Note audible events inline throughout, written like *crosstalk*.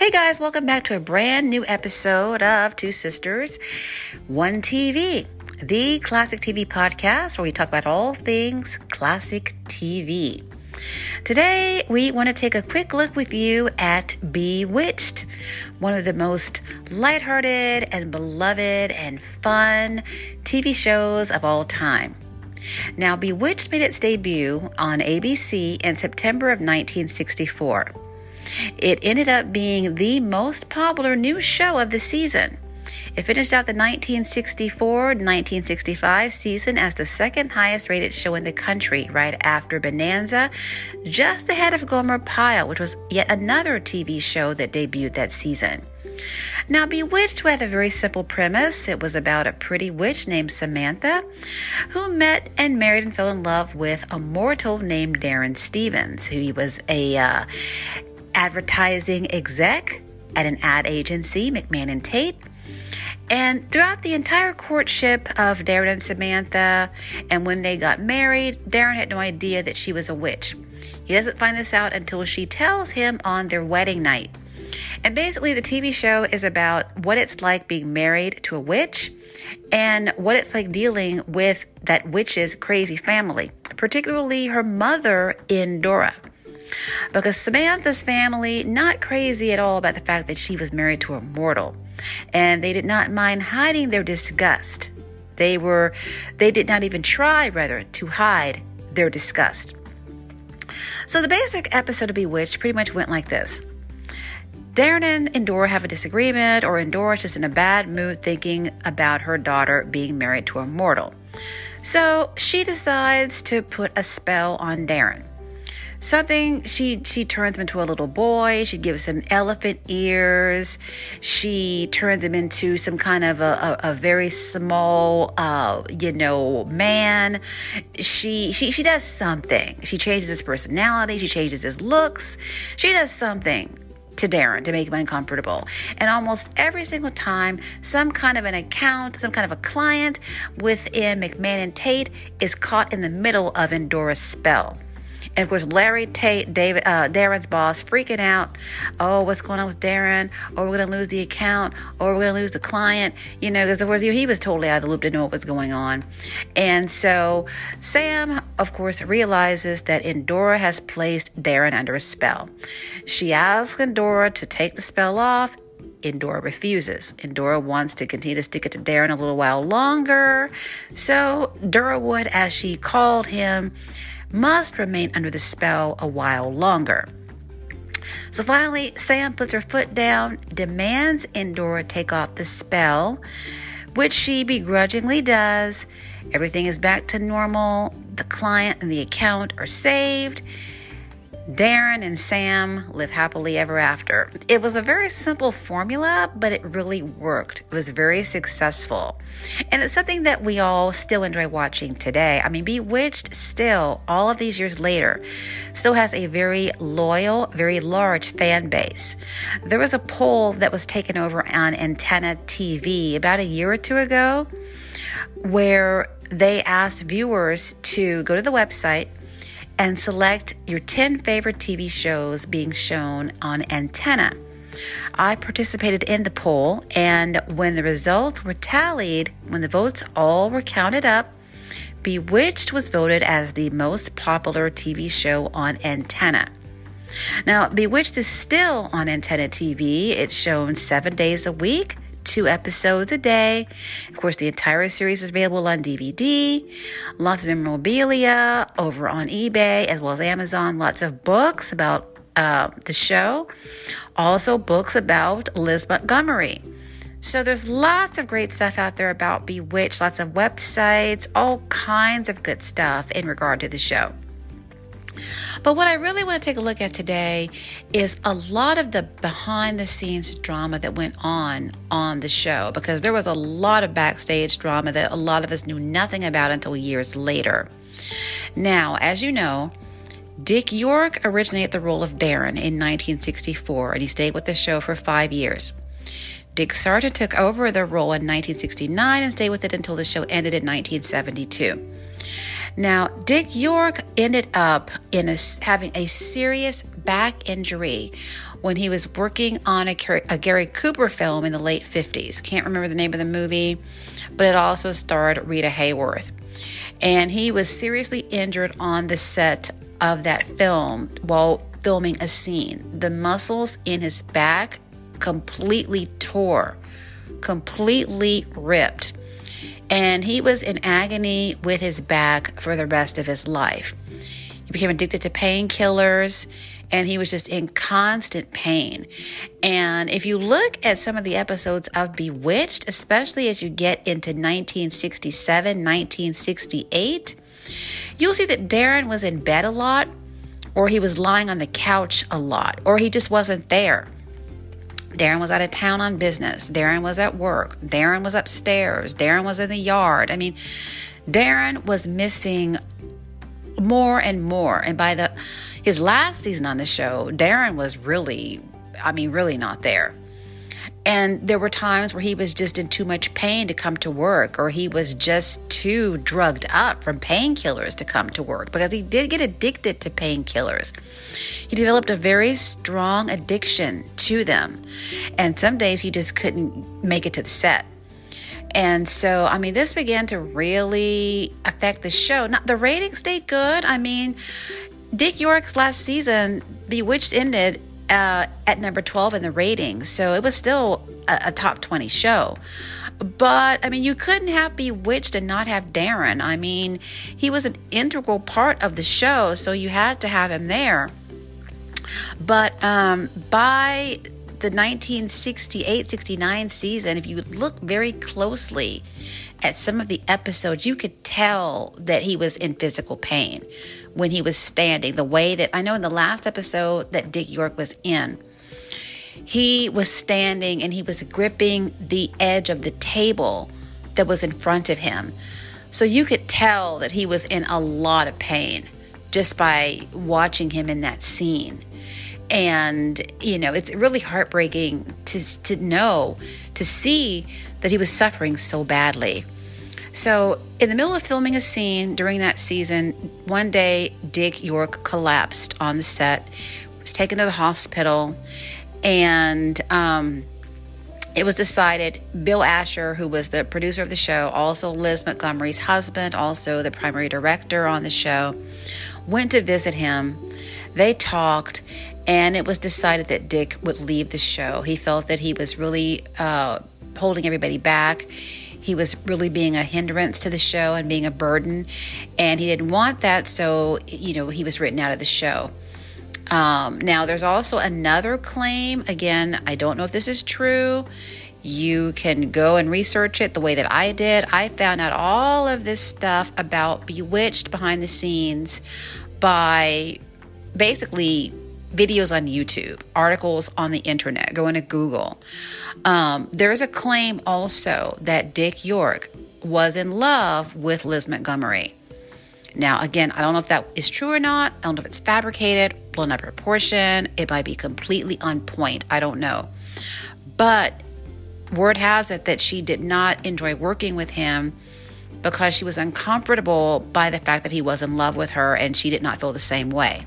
Hey guys, welcome back to a brand new episode of Two Sisters, One TV, the classic TV podcast where we talk about all things classic TV. Today, we want to take a quick look with you at Bewitched, one of the most lighthearted and beloved and fun TV shows of all time. Now, Bewitched made its debut on ABC in September of 1964. It ended up being the most popular new show of the season. It finished out the 1964 1965 season as the second highest rated show in the country, right after Bonanza, just ahead of Gomer Pyle, which was yet another TV show that debuted that season. Now, Bewitched had a very simple premise. It was about a pretty witch named Samantha who met and married and fell in love with a mortal named Darren Stephens, who was a uh, advertising exec at an ad agency, McMann and Tate. And throughout the entire courtship of Darren and Samantha, and when they got married, Darren had no idea that she was a witch. He doesn't find this out until she tells him on their wedding night. And basically, the TV show is about what it's like being married to a witch and what it's like dealing with that witch's crazy family, particularly her mother, Endora. Because Samantha's family, not crazy at all about the fact that she was married to a mortal, and they did not mind hiding their disgust. They were, they did not even try, rather, to hide their disgust. So the basic episode of Bewitched pretty much went like this. Darren and Endora have a disagreement, or Endora's just in a bad mood thinking about her daughter being married to a mortal. So she decides to put a spell on Darren something. She she turns him into a little boy. She gives him elephant ears. She turns him into some kind of a, a, a very small uh, you know man. She she she does something. She changes his personality. She changes his looks. She does something to Darren to make him uncomfortable. And almost every single time, some kind of an account, some kind of a client within McMann and Tate is caught in the middle of Endora's spell. Of course, Larry Tate, David, uh, Darren's boss, freaking out. Oh, what's going on with Darren? Or we're going to lose the account, or we're going to lose the client. You know, because of course he was totally out of the loop, didn't know what was going on. And so Sam, of course, realizes that Endora has placed Darren under a spell. She asks Endora to take the spell off, Endora refuses. Endora wants to continue to stick it to Darren a little while longer. So Durwood, as she called him, must remain under the spell a while longer. So finally, Sam puts her foot down, demands Endora take off the spell, which she begrudgingly does. Everything is back to normal. The client and the account are saved. Darren and Sam live happily ever after. It was a very simple formula, but it really worked. It was very successful. And it's something that we all still enjoy watching today. I mean, Bewitched still, all of these years later, still has a very loyal, very large fan base. There was a poll that was taken over on Antenna TV about a year or two ago where they asked viewers to go to the website and select your 10 favorite TV shows being shown on Antenna. I participated in the poll, and when the results were tallied, when the votes all were counted up, Bewitched was voted as the most popular TV show on Antenna. Now, Bewitched is still on Antenna TV. It's shown seven days a week two episodes a day. Of course, the entire series is available on DVD. Lots of memorabilia over on eBay as well as Amazon. Lots of books about uh, the show. Also, books about Liz Montgomery. So there's lots of great stuff out there about Bewitched, lots of websites, all kinds of good stuff in regard to the show. But what I really want to take a look at today is a lot of the behind the scenes drama that went on on the show because there was a lot of backstage drama that a lot of us knew nothing about until years later. Now, as you know, Dick York originated the role of Darren in 1964 and he stayed with the show for five years. Dick Sargent took over the role in 1969 and stayed with it until the show ended in 1972. Now, Dick York ended up in a, having a serious back injury when he was working on a, a, Gary Cooper film in the late 50s. Can't remember the name of the movie, but it also starred Rita Hayworth. And he was seriously injured on the set of that film while filming a scene. The muscles in his back completely tore, completely ripped. And he was in agony with his back for the rest of his life. He became addicted to painkillers and he was just in constant pain. And if you look at some of the episodes of Bewitched, especially as you get into 1967, 1968, you'll see that Darren was in bed a lot, or he was lying on the couch a lot, or he just wasn't there. Darren was out of town on business. Darren was at work. Darren was upstairs. Darren was in the yard. I mean, Darren was missing more and more. And by the his last season on the show, Darren was really, I mean, really not there. And there were times where he was just in too much pain to come to work, or he was just too drugged up from painkillers to come to work because he did get addicted to painkillers. He developed a very strong addiction to them. And some days he just couldn't make it to the set. And so, I mean, this began to really affect the show. Now, the ratings stayed good. I mean, Dick York's last season, Bewitched ended uh, at number 12 in the ratings. So it was still a, a, top 20 show. But I mean, you couldn't have Bewitched and not have Darren. I mean, he was an integral part of the show, so you had to have him there. But um, by the 1968 69 season, if you look very closely at some of the episodes, you could tell that he was in physical pain when he was standing. The way that I know in the last episode that Dick York was in, he was standing and he was gripping the edge of the table that was in front of him. So you could tell that he was in a lot of pain just by watching him in that scene and you know it's really heartbreaking to to know to see that he was suffering so badly so in the middle of filming a scene during that season one day dick york collapsed on the set was taken to the hospital and um, it was decided Bill Asher, who was the producer of the show, also Liz Montgomery's husband, also the primary director on the show, went to visit him. They talked, and it was decided that Dick would leave the show. He felt that he was really uh, holding everybody back. He was really being a hindrance to the show and being a burden, and he didn't want that, so you know he was written out of the show. Um, now, there's also another claim. Again, I don't know if this is true. You can go and research it the way that I did. I found out all of this stuff about Bewitched behind the scenes by basically videos on YouTube, articles on the internet, go into Google. Um, there's a claim also that Dick York was in love with Liz Montgomery. Now, again, I don't know if that is true or not. I don't know if it's fabricated, blown of proportion. It might be completely on point. I don't know. But word has it that she did not enjoy working with him because she was uncomfortable by the fact that he was in love with her and she did not feel the same way.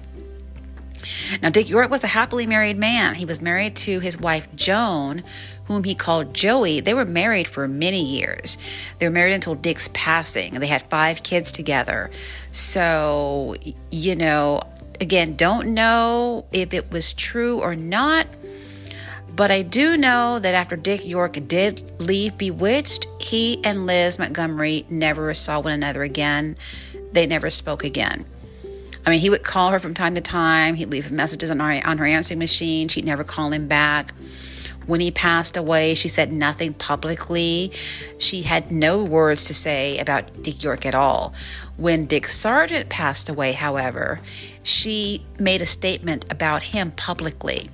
Now, Dick York was a happily married man. He was married to his wife, Joan, whom he called Joey. They were married for many years. They were married until Dick's passing. They had five kids together. So, you know, again, don't know if it was true or not. But I do know that after Dick York did leave Bewitched, he and Liz Montgomery never saw one another again. They never spoke again. I mean, he would call her from time to time. He'd leave messages on her, on her answering machine. She'd never call him back. When he passed away, she said nothing publicly. She had no words to say about Dick York at all. When Dick Sargent passed away, however, she made a statement about him publicly.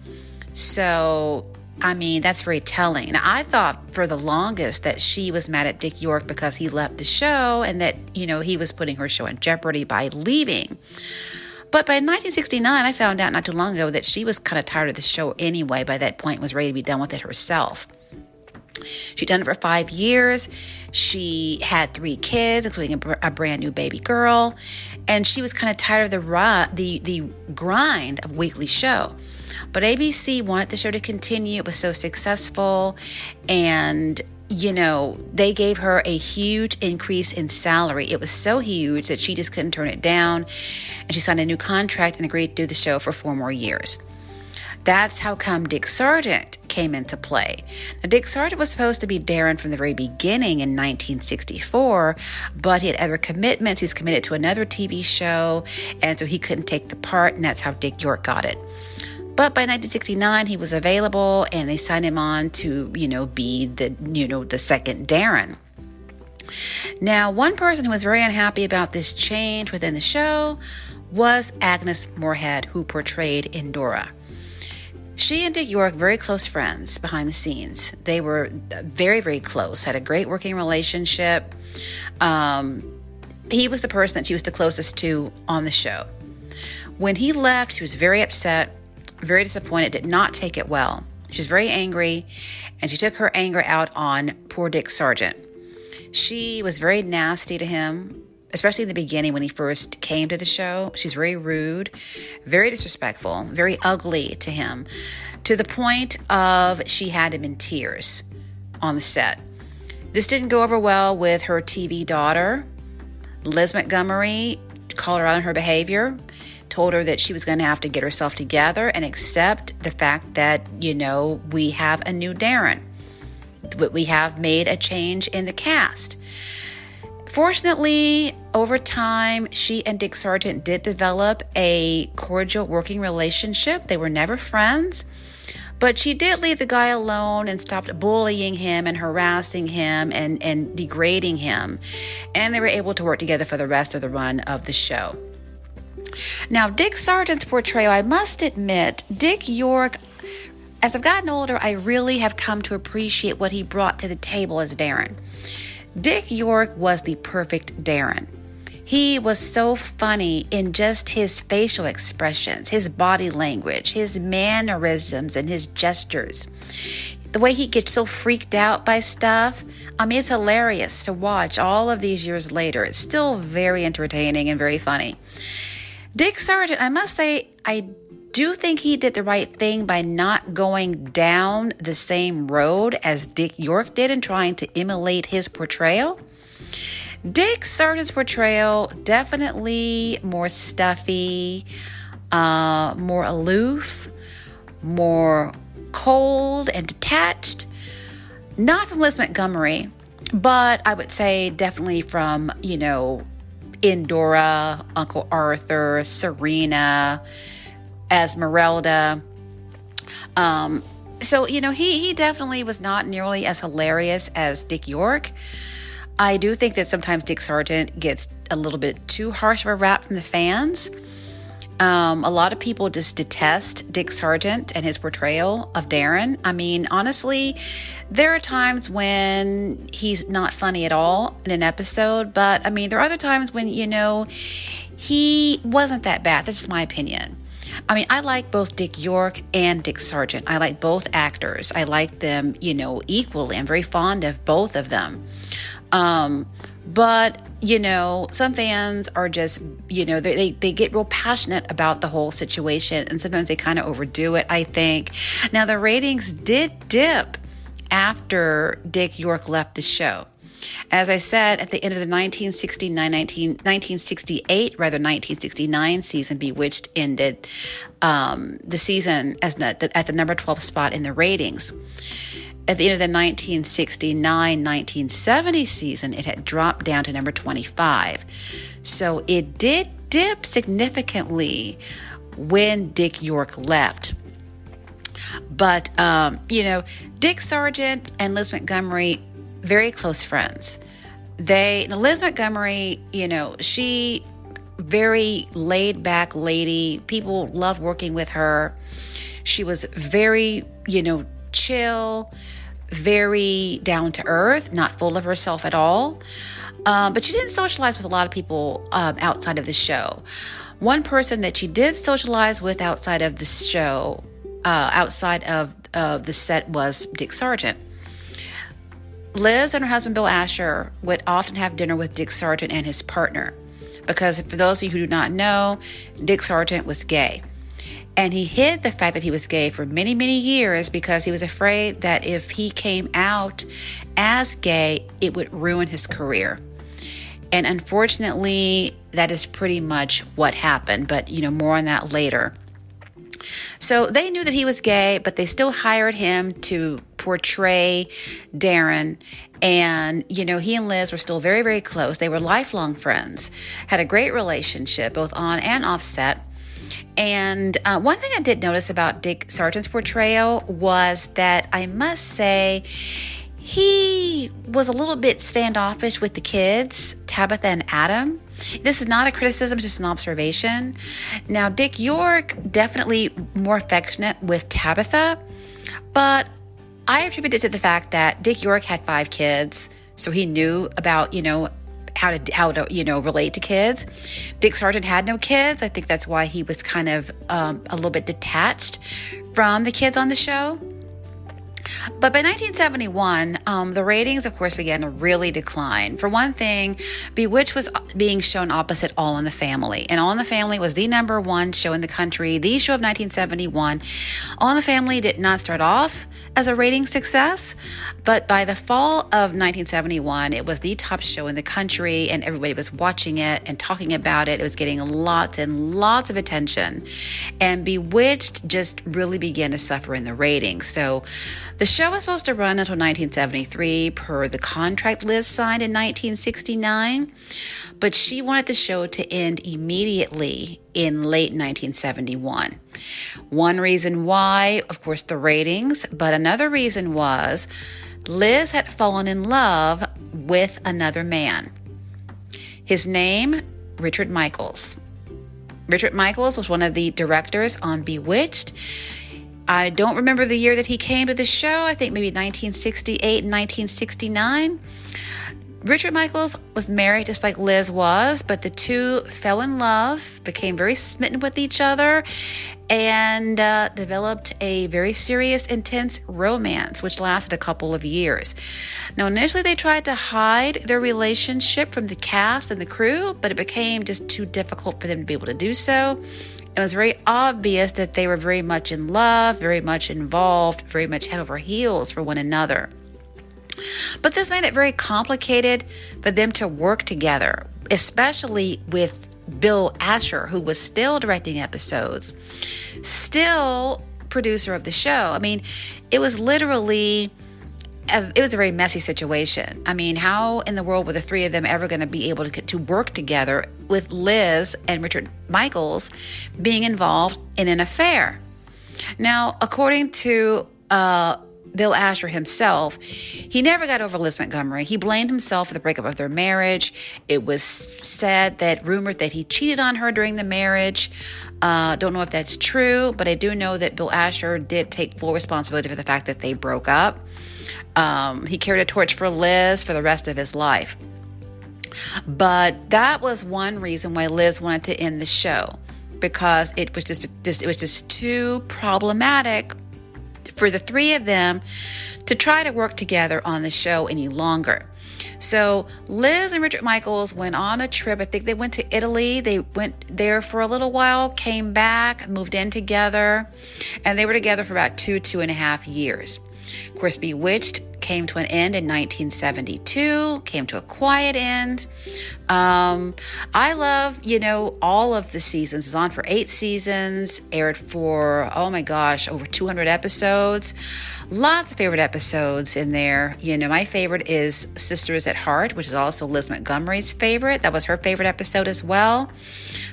So I mean, that's very telling. Now, I thought for the longest that she was mad at Dick York because he left the show and that, you know, he was putting her show in jeopardy by leaving. But by 1969, I found out not too long ago that she was kind of tired of the show anyway. By that point, was ready to be done with it herself. She'd done it for five years. She had three kids, including a, a brand new baby girl, and she was kind of tired of the the the grind of weekly show. But ABC wanted the show to continue. It was so successful, and you know, they gave her a huge increase in salary. It was so huge that she just couldn't turn it down. And she signed a new contract and agreed to do the show for four more years. That's how come Dick Sargent came into play. Now, Dick Sargent was supposed to be Darren from the very beginning in 1964, but he had other commitments. He's committed to another TV show, and so he couldn't take the part, and that's how Dick York got it. But by 1969, he was available, and they signed him on to, you know, be the, you know, the second Darren. Now, one person who was very unhappy about this change within the show was Agnes Moorehead, who portrayed Endora. She and Dick York, very close friends behind the scenes. They were very, very close, had a great working relationship. Um, he was the person that she was the closest to on the show. When he left, she was very upset very disappointed, did not take it well. She was very angry, and she took her anger out on poor Dick Sargent. She was very nasty to him, especially in the beginning when he first came to the show. She's very rude, very disrespectful, very ugly to him, to the point of she had him in tears on the set. This didn't go over well with her TV daughter. Liz Montgomery called her out on her behavior told her that she was going to have to get herself together and accept the fact that, you know, we have a new Darren. We have made a change in the cast. Fortunately, over time, she and Dick Sargent did develop a cordial working relationship. They were never friends, but she did leave the guy alone and stopped bullying him and harassing him and, and degrading him. And they were able to work together for the rest of the run of the show. Now, Dick Sargent's portrayal, I must admit, Dick York, as I've gotten older, I really have come to appreciate what he brought to the table as Darren. Dick York was the perfect Darren. He was so funny in just his facial expressions, his body language, his mannerisms, and his gestures. The way he gets so freaked out by stuff, I mean, it's hilarious to watch all of these years later. It's still very entertaining and very funny. Dick Sargent, I must say, I do think he did the right thing by not going down the same road as Dick York did in trying to emulate his portrayal. Dick Sargent's portrayal definitely more stuffy, uh, more aloof, more cold and detached. Not from Liz Montgomery, but I would say definitely from, you know, Endora, Uncle Arthur, Serena, Esmeralda. Um, so, you know, he, he definitely was not nearly as hilarious as Dick York. I do think that sometimes Dick Sargent gets a little bit too harsh of a rap from the fans. Um, a lot of people just detest Dick Sargent and his portrayal of Darren. I mean, honestly, there are times when he's not funny at all in an episode, but I mean, there are other times when, you know, he wasn't that bad. That's just my opinion. I mean, I like both Dick York and Dick Sargent. I like both actors. I like them, you know, equally. I'm very fond of both of them. Um, but, you know, some fans are just, you know, they, they, get real passionate about the whole situation and sometimes they kind of overdo it, I think. Now, the ratings did dip after Dick York left the show. As I said, at the end of the 1969, 19, 1968, rather 1969 season, Bewitched ended um, the season as the, at the number 12 spot in the ratings. At the end of the 1969 1970 season, it had dropped down to number 25. So it did dip significantly when Dick York left. But, um, you know, Dick Sargent and Liz Montgomery, very close friends. They, Liz Montgomery, you know, she very laid back lady. People love working with her. She was very, you know, chill very down to earth, not full of herself at all. Um, but she didn't socialize with a lot of people um, outside of the show. One person that she did socialize with outside of the show, uh, outside of, of the set, was Dick Sargent. Liz and her husband Bill Asher would often have dinner with Dick Sargent and his partner. Because for those of you who do not know, Dick Sargent was gay. And he hid the fact that he was gay for many, many years because he was afraid that if he came out as gay, it would ruin his career. And unfortunately, that is pretty much what happened, but you know, more on that later. So they knew that he was gay, but they still hired him to portray Darren. And, you know, he and Liz were still very, very close. They were lifelong friends, had a great relationship, both on and off set. And uh, one thing I did notice about Dick Sargent's portrayal was that I must say, he was a little bit standoffish with the kids, Tabitha and Adam. This is not a criticism, it's just an observation. Now, Dick York, definitely more affectionate with Tabitha, but I attribute it to the fact that Dick York had five kids, so he knew about, you know, how to how to you know relate to kids. Dick Sargent had no kids. I think that's why he was kind of um, a little bit detached from the kids on the show. But by 1971, um, the ratings, of course, began to really decline. For one thing, Bewitched was being shown opposite All in the Family. And All in the Family was the number one show in the country, the show of 1971. All in the Family did not start off as a rating success, but by the fall of 1971, it was the top show in the country, and everybody was watching it and talking about it. It was getting lots and lots of attention. And Bewitched just really began to suffer in the ratings. So the show was supposed to run until 1973 per the contract Liz signed in 1969, but she wanted the show to end immediately in late 1971. One reason why, of course, the ratings, but another reason was Liz had fallen in love with another man. His name, Richard Michaels. Richard Michaels was one of the directors on Bewitched. I don't remember the year that he came to the show. I think maybe 1968 and 1969. Richard Michaels was married just like Liz was, but the two fell in love, became very smitten with each other, and uh, developed a very serious, intense romance, which lasted a couple of years. Now, initially, they tried to hide their relationship from the cast and the crew, but it became just too difficult for them to be able to do so. It was very obvious that they were very much in love, very much involved, very much head over heels for one another. But this made it very complicated for them to work together, especially with Bill Asher, who was still directing episodes, still producer of the show. I mean, it was literally it was a very messy situation. I mean, how in the world were the three of them ever going to be able to, to work together with Liz and Richard Michaels being involved in an affair? Now, according to uh, Bill Asher himself, he never got over Liz Montgomery. He blamed himself for the breakup of their marriage. It was said that rumored that he cheated on her during the marriage. Uh, don't know if that's true, but I do know that Bill Asher did take full responsibility for the fact that they broke up. Um, he carried a torch for Liz for the rest of his life. But that was one reason why Liz wanted to end the show because it was just, just it was just too problematic for the three of them to try to work together on the show any longer. So Liz and Richard Michaels went on a trip. I think they went to Italy. They went there for a little while, came back, moved in together, and they were together for about two, two and a half years. Of course, Bewitched came to an end in 1972, came to a quiet end. Um, I love, you know, all of the seasons. It's on for eight seasons, aired for, oh my gosh, over 200 episodes. Lots of favorite episodes in there. You know, my favorite is Sisters at Heart, which is also Liz Montgomery's favorite. That was her favorite episode as well.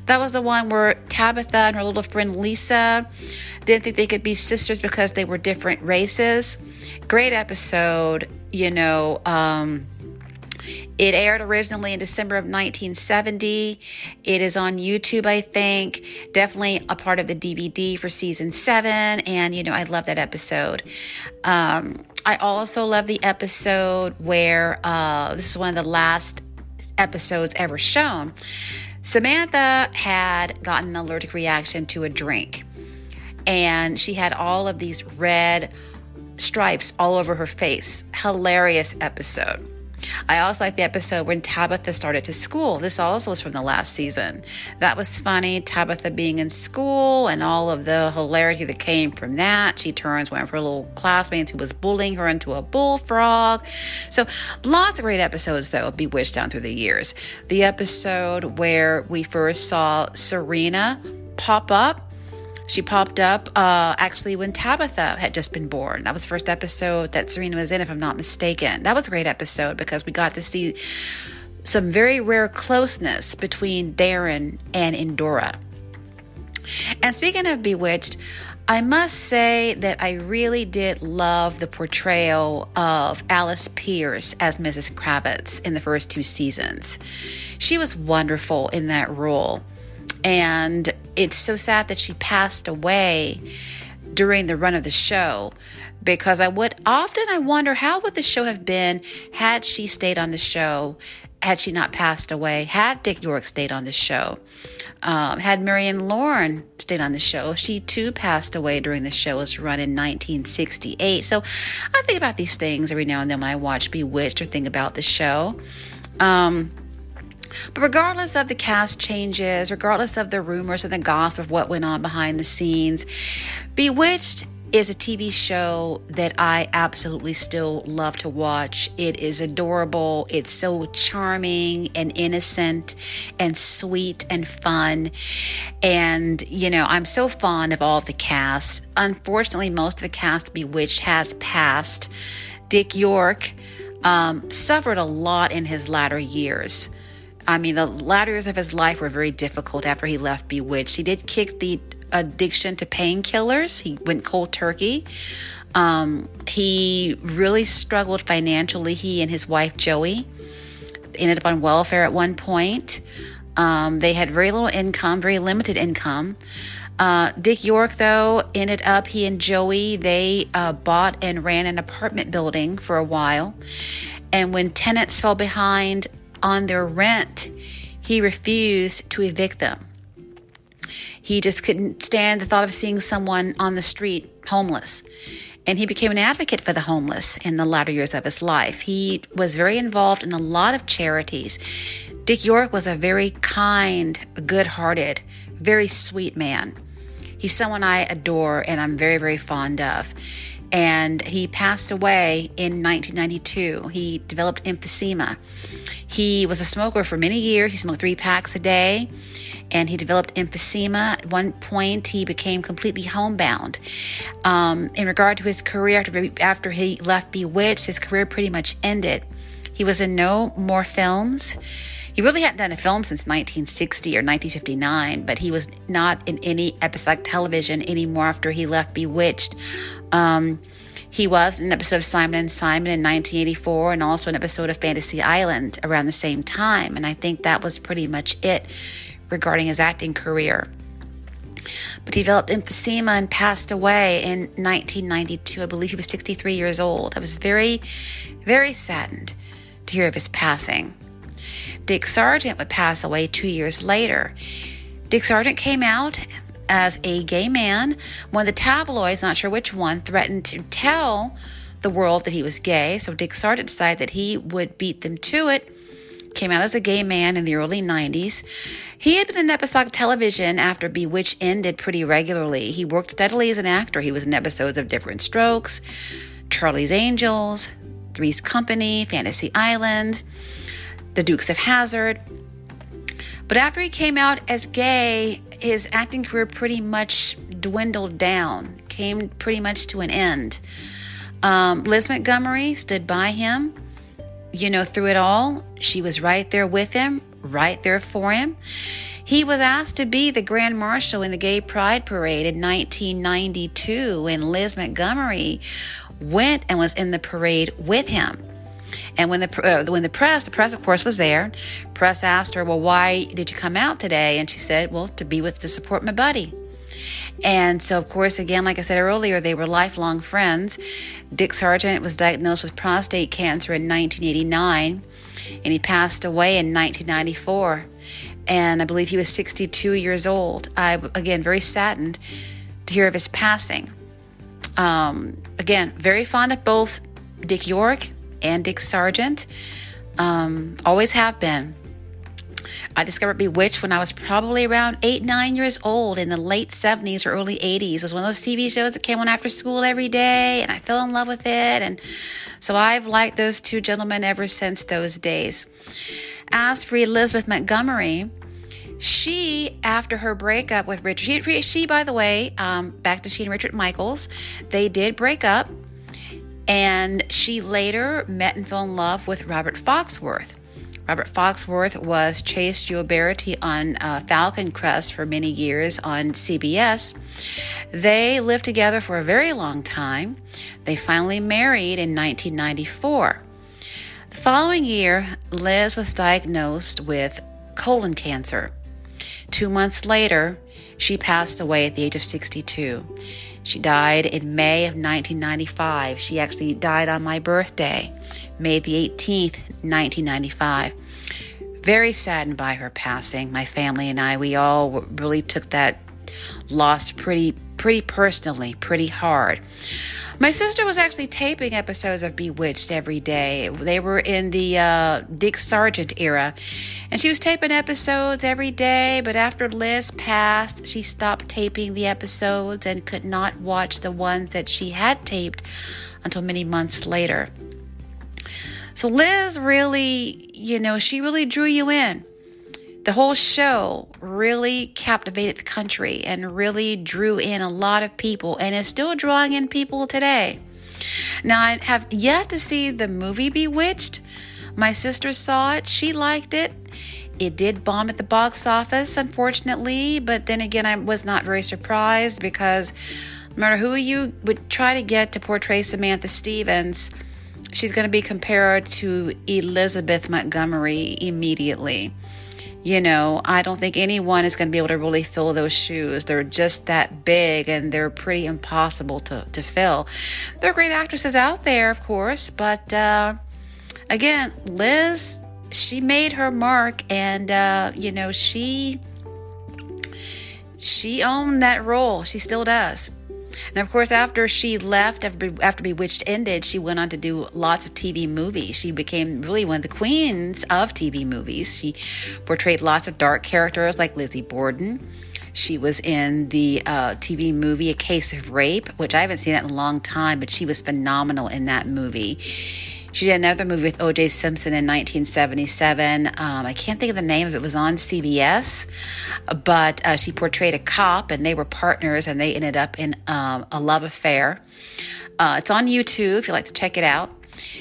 That was the one where Tabitha and her little friend Lisa didn't think they could be sisters because they were different races. Great episode. You know, um, it aired originally in December of 1970. It is on YouTube, I think. Definitely a part of the DVD for season seven. And, you know, I love that episode. Um, I also love the episode where uh, this is one of the last episodes ever shown. Samantha had gotten an allergic reaction to a drink, and she had all of these red stripes all over her face. Hilarious episode. I also like the episode when Tabitha started to school. This also was from the last season. That was funny. Tabitha being in school and all of the hilarity that came from that. She turns one of her little classmates who was bullying her into a bullfrog. So lots of great episodes though of Bewitched down through the years. The episode where we first saw Serena pop up she popped up uh, actually when Tabitha had just been born. That was the first episode that Serena was in, if I'm not mistaken. That was a great episode because we got to see some very rare closeness between Darren and Endora. And speaking of Bewitched, I must say that I really did love the portrayal of Alice Pearce as Mrs. Kravitz in the first two seasons. She was wonderful in that role. And it's so sad that she passed away during the run of the show because I would often I wonder how would the show have been had she stayed on the show, had she not passed away, had Dick York stayed on the show, um, had Marion Lorne stayed on the show. She too passed away during the show's run in 1968. So I think about these things every now and then when I watch Bewitched or think about the show. Um, but regardless of the cast changes, regardless of the rumors and the gossip of what went on behind the scenes, Bewitched is a TV show that I absolutely still love to watch. It is adorable. It's so charming and innocent and sweet and fun. And, you know, I'm so fond of all of the cast. Unfortunately, most of the cast Bewitched has passed. Dick York um, suffered a lot in his latter years. I mean, the latter years of his life were very difficult after he left Bewitched. He did kick the addiction to painkillers, he went cold turkey. Um, he really struggled financially. He and his wife, Joey, ended up on welfare at one point. Um, they had very little income, very limited income. Uh, Dick York, though, ended up, he and Joey, they uh, bought and ran an apartment building for a while. And when tenants fell behind on their rent, he refused to evict them. He just couldn't stand the thought of seeing someone on the street homeless. And he became an advocate for the homeless in the latter years of his life. He was very involved in a lot of charities. Dick York was a very kind, good hearted, very sweet man. He's someone I adore and I'm very, very fond of and he passed away in 1992. He developed emphysema. He was a smoker for many years. He smoked three packs a day and he developed emphysema. At one point, he became completely homebound. Um, in regard to his career, after, after he left Bewitched, his career pretty much ended. He was in no more films. He really hadn't done a film since 1960 or 1959, but he was not in any episodic television anymore after he left Bewitched. Um, he was in an episode of Simon and Simon in 1984 and also an episode of Fantasy Island around the same time. And I think that was pretty much it regarding his acting career. But he developed emphysema and passed away in 1992. I believe he was 63 years old. I was very, very saddened to hear of his passing. Dick Sargent would pass away two years later. Dick Sargent came out as a gay man. One of the tabloids, not sure which one, threatened to tell the world that he was gay. So Dick Sargent decided that he would beat them to it. Came out as a gay man in the early 90s. He had been in episodic television after Bewitched ended pretty regularly. He worked steadily as an actor. He was in episodes of Diff'rent Strokes, Charlie's Angels, Three's Company, Fantasy Island the Dukes of Hazzard. But after he came out as gay, his acting career pretty much dwindled down, came pretty much to an end. Um, Liz Montgomery stood by him, you know, through it all. She was right there with him, right there for him. He was asked to be the Grand Marshal in the Gay Pride Parade in 1992, and Liz Montgomery went and was in the parade with him. And when the uh, when the press, the press of course was there. Press asked her, "Well, why did you come out today?" And she said, "Well, to be with to support my buddy." And so, of course, again, like I said earlier, they were lifelong friends. Dick Sargent was diagnosed with prostate cancer in 1989, and he passed away in 1994. And I believe he was 62 years old. I, again, very saddened to hear of his passing. Um, again, very fond of both Dick York and Dick Sargent. Um, always have been. I discovered Bewitched when I was probably around eight, nine years old in the late 70s or early 80s. It was one of those TV shows that came on after school every day, and I fell in love with it. And so I've liked those two gentlemen ever since those days. As for Elizabeth Montgomery, she, after her breakup with Richard, she, she by the way, um, back to she and Richard Michaels, they did break up. And she later met and fell in love with Robert Foxworth. Robert Foxworth was Chase Gioberti on uh, Falcon Crest for many years on CBS. They lived together for a very long time. They finally married in 1994. The following year, Liz was diagnosed with colon cancer. Two months later, she passed away at the age of 62. She died in May of 1995. She actually died on my birthday, May the 18th, 1995. Very saddened by her passing. My family and I, we all really took that loss pretty, pretty personally, pretty hard. My sister was actually taping episodes of Bewitched every day. They were in the uh, Dick Sargent era. And she was taping episodes every day, but after Liz passed, she stopped taping the episodes and could not watch the ones that she had taped until many months later. So Liz really, you know, she really drew you in the whole show really captivated the country and really drew in a lot of people and is still drawing in people today. Now, I have yet to see the movie Bewitched. My sister saw it, she liked it. It did bomb at the box office, unfortunately, but then again, I was not very surprised because no matter who you would try to get to portray Samantha Stephens, she's going to be compared to Elizabeth Montgomery immediately. You know, I don't think anyone is going to be able to really fill those shoes. They're just that big and they're pretty impossible to, to fill. There are great actresses out there, of course, but uh, again, Liz, she made her mark and, uh, you know, she she owned that role. She still does. And of course, after she left, after, Bewitched ended, she went on to do lots of TV movies. She became really one of the queens of TV movies. She portrayed lots of dark characters like Lizzie Borden. She was in the uh, TV movie A Case of Rape, which I haven't seen that in a long time, but she was phenomenal in that movie. She did another movie with O.J. Simpson in 1977. Um, I can't think of the name of it. it was on CBS, but uh, she portrayed a cop, and they were partners, and they ended up in um, a love affair. Uh, it's on YouTube if you'd like to check it out.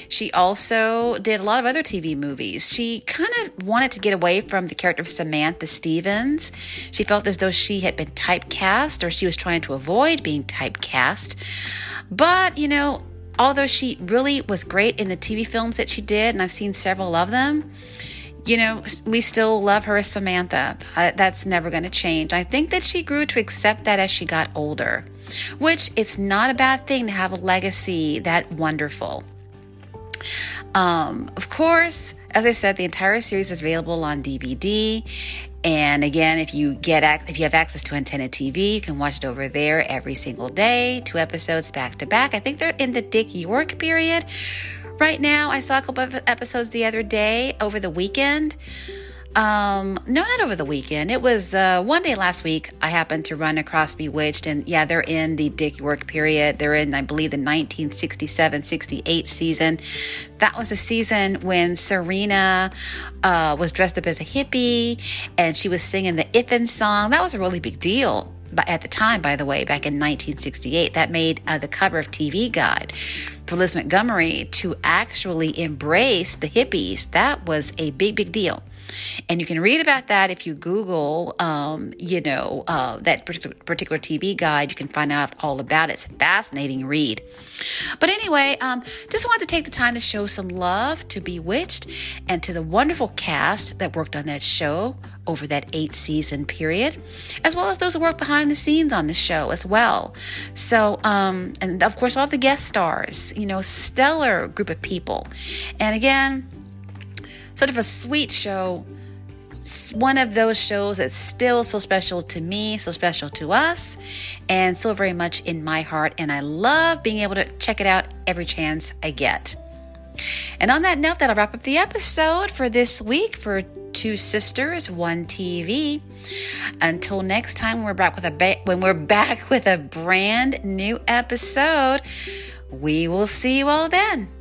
She also did a lot of other TV movies. She kind of wanted to get away from the character of Samantha Stephens. She felt as though she had been typecast or she was trying to avoid being typecast. But, you know, although she really was great in the TV films that she did, and I've seen several of them, you know, we still love her as Samantha. Uh, that's never going to change. I think that she grew to accept that as she got older, which it's not a bad thing to have a legacy that wonderful. Um, of course, as I said, the entire series is available on DVD, and again, if you get if you have access to Antenna TV, you can watch it over there every single day, two episodes back to back. I think they're in the Dick York period right now. I saw a couple of episodes the other day over the weekend. Um, no, not over the weekend. It was uh, one day last week. I happened to run across Bewitched, and yeah, they're in the Dick York period. They're in, I believe, the 1967 68 season. That was a season when Serena uh, was dressed up as a hippie and she was singing the Iffin song. That was a really big deal at the time, by the way, back in 1968. That made uh, the cover of TV Guide for Liz Montgomery to actually embrace the hippies. That was a big, big deal. And you can read about that if you Google, um, you know, uh, that particular TV guide. You can find out all about it. It's a fascinating read. But anyway, um, just wanted to take the time to show some love to Bewitched and to the wonderful cast that worked on that show over that eight season period, as well as those who work behind the scenes on the show as well. So, um, and of course, all the guest stars, you know, stellar group of people. And again, sort of a sweet show one of those shows that's still so special to me, so special to us, and so very much in my heart. And I love being able to check it out every chance I get. And on that note, that'll wrap up the episode for this week for Two Sisters, One TV. Until next time, we're back with a ba- when we're back *laughs* with a brand new episode. We will see you all then.